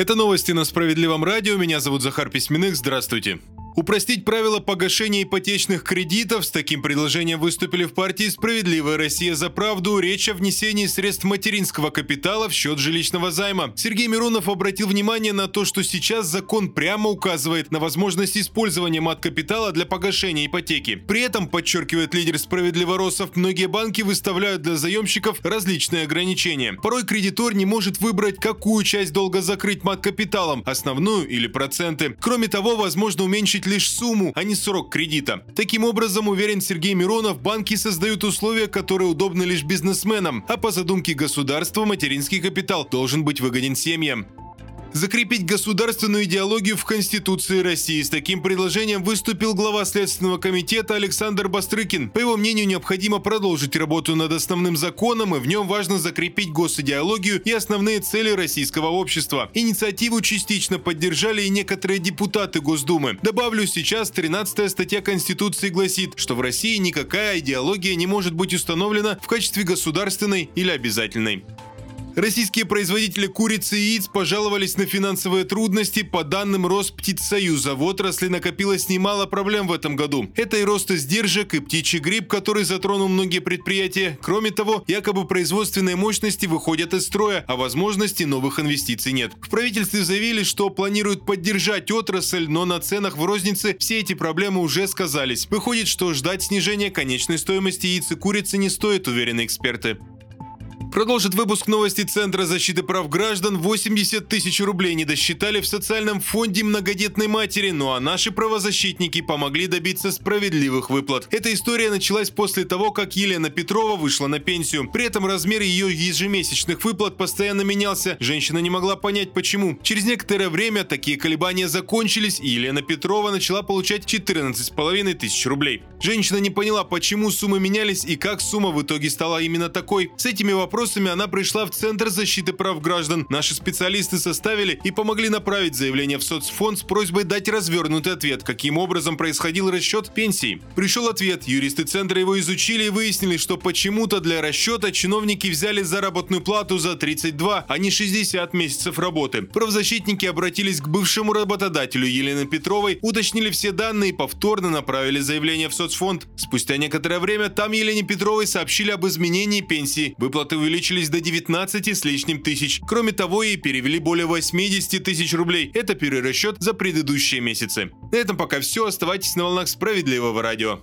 Это новости на Справедливом радио. Меня зовут Захар Письменных. Здравствуйте. Упростить правила погашения ипотечных кредитов. С таким предложением выступили в партии «Справедливая Россия за правду». Речь о внесении средств материнского капитала в счет жилищного займа. Сергей Миронов обратил внимание на то, что сейчас закон прямо указывает на возможность использования мат-капитала для погашения ипотеки. При этом, подчеркивает лидер «Справедливоросов», многие банки выставляют для заемщиков различные ограничения. Порой кредитор не может выбрать, какую часть долга закрыть мат-капиталом – основную или проценты. Кроме того, возможно уменьшить увеличить лишь сумму, а не срок кредита. Таким образом, уверен Сергей Миронов, банки создают условия, которые удобны лишь бизнесменам, а по задумке государства материнский капитал должен быть выгоден семьям закрепить государственную идеологию в Конституции России. С таким предложением выступил глава Следственного комитета Александр Бастрыкин. По его мнению, необходимо продолжить работу над основным законом, и в нем важно закрепить госидеологию и основные цели российского общества. Инициативу частично поддержали и некоторые депутаты Госдумы. Добавлю, сейчас 13 статья Конституции гласит, что в России никакая идеология не может быть установлена в качестве государственной или обязательной. Российские производители курицы и яиц пожаловались на финансовые трудности. По данным Росптицсоюза, в отрасли накопилось немало проблем в этом году. Это и рост издержек, и птичий грипп, который затронул многие предприятия. Кроме того, якобы производственные мощности выходят из строя, а возможности новых инвестиций нет. В правительстве заявили, что планируют поддержать отрасль, но на ценах в рознице все эти проблемы уже сказались. Выходит, что ждать снижения конечной стоимости яиц и курицы не стоит, уверены эксперты. Продолжит выпуск новости Центра защиты прав граждан. 80 тысяч рублей не досчитали в социальном фонде многодетной матери, ну а наши правозащитники помогли добиться справедливых выплат. Эта история началась после того, как Елена Петрова вышла на пенсию. При этом размер ее ежемесячных выплат постоянно менялся. Женщина не могла понять почему. Через некоторое время такие колебания закончились, и Елена Петрова начала получать 14,5 тысяч рублей. Женщина не поняла, почему суммы менялись и как сумма в итоге стала именно такой. С этими вопросами вопросами она пришла в Центр защиты прав граждан. Наши специалисты составили и помогли направить заявление в соцфонд с просьбой дать развернутый ответ, каким образом происходил расчет пенсии. Пришел ответ, юристы Центра его изучили и выяснили, что почему-то для расчета чиновники взяли заработную плату за 32, а не 60 месяцев работы. Правозащитники обратились к бывшему работодателю Елены Петровой, уточнили все данные и повторно направили заявление в соцфонд. Спустя некоторое время там Елене Петровой сообщили об изменении пенсии. Выплаты увеличились до 19 с лишним тысяч. Кроме того, ей перевели более 80 тысяч рублей. Это перерасчет за предыдущие месяцы. На этом пока все. Оставайтесь на волнах справедливого радио.